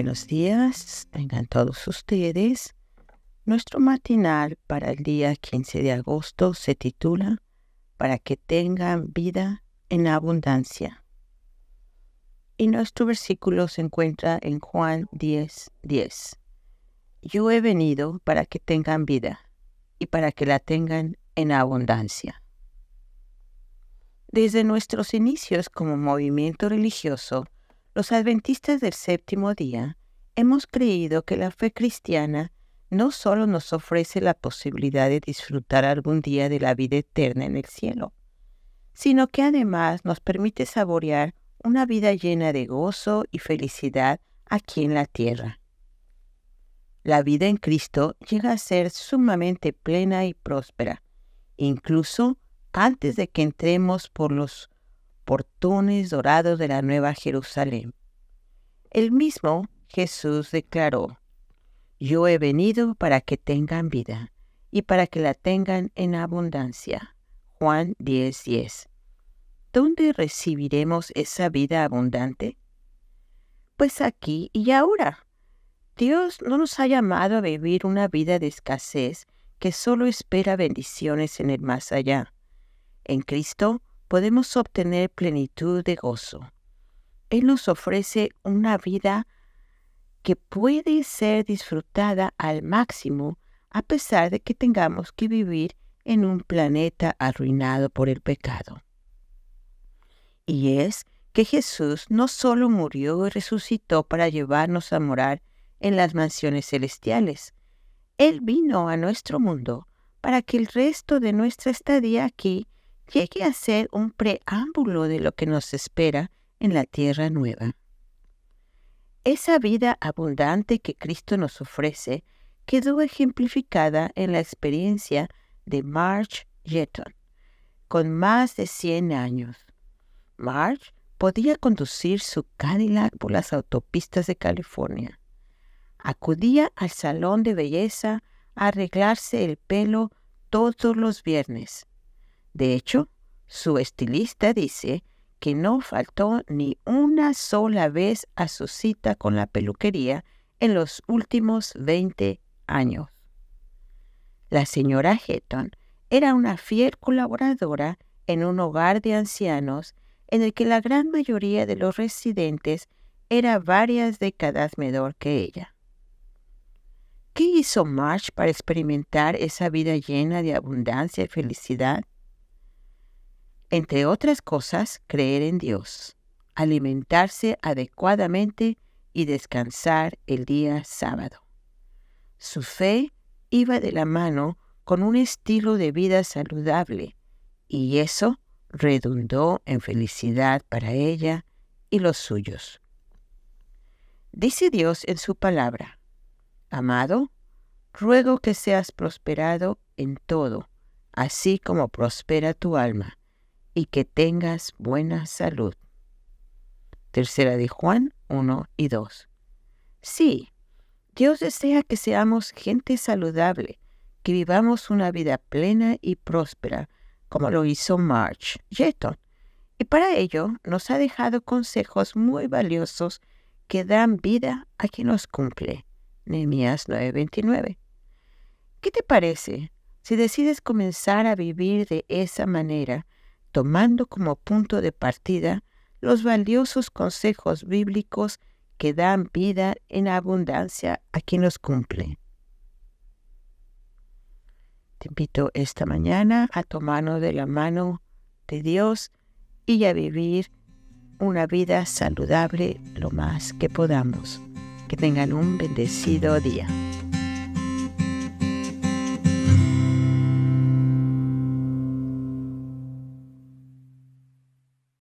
buenos días, tengan todos ustedes. Nuestro matinal para el día 15 de agosto se titula Para que tengan vida en abundancia. Y nuestro versículo se encuentra en Juan 10, 10. Yo he venido para que tengan vida y para que la tengan en abundancia. Desde nuestros inicios como movimiento religioso, los adventistas del séptimo día hemos creído que la fe cristiana no solo nos ofrece la posibilidad de disfrutar algún día de la vida eterna en el cielo, sino que además nos permite saborear una vida llena de gozo y felicidad aquí en la tierra. La vida en Cristo llega a ser sumamente plena y próspera, incluso antes de que entremos por los dorados de la Nueva Jerusalén. El mismo Jesús declaró, Yo he venido para que tengan vida y para que la tengan en abundancia. Juan 10:10. ¿Dónde recibiremos esa vida abundante? Pues aquí y ahora. Dios no nos ha llamado a vivir una vida de escasez que solo espera bendiciones en el más allá. En Cristo podemos obtener plenitud de gozo. Él nos ofrece una vida que puede ser disfrutada al máximo a pesar de que tengamos que vivir en un planeta arruinado por el pecado. Y es que Jesús no solo murió y resucitó para llevarnos a morar en las mansiones celestiales, Él vino a nuestro mundo para que el resto de nuestra estadía aquí llegue a ser un preámbulo de lo que nos espera en la tierra nueva. Esa vida abundante que Cristo nos ofrece quedó ejemplificada en la experiencia de Marge Jetton, con más de 100 años. Marge podía conducir su Cadillac por las autopistas de California. Acudía al salón de belleza a arreglarse el pelo todos los viernes de hecho, su estilista dice que no faltó ni una sola vez a su cita con la peluquería en los últimos 20 años. La señora Hetton era una fiel colaboradora en un hogar de ancianos en el que la gran mayoría de los residentes era varias décadas menor que ella. ¿Qué hizo March para experimentar esa vida llena de abundancia y felicidad? Entre otras cosas, creer en Dios, alimentarse adecuadamente y descansar el día sábado. Su fe iba de la mano con un estilo de vida saludable y eso redundó en felicidad para ella y los suyos. Dice Dios en su palabra, Amado, ruego que seas prosperado en todo, así como prospera tu alma y que tengas buena salud. Tercera de Juan 1 y 2. Sí, Dios desea que seamos gente saludable, que vivamos una vida plena y próspera, como lo hizo March Jetton. Y para ello nos ha dejado consejos muy valiosos que dan vida a quien los cumple. Nehemías 9:29. ¿Qué te parece si decides comenzar a vivir de esa manera tomando como punto de partida los valiosos consejos bíblicos que dan vida en abundancia a quien los cumple. Te invito esta mañana a tomarnos de la mano de Dios y a vivir una vida saludable lo más que podamos. Que tengan un bendecido día.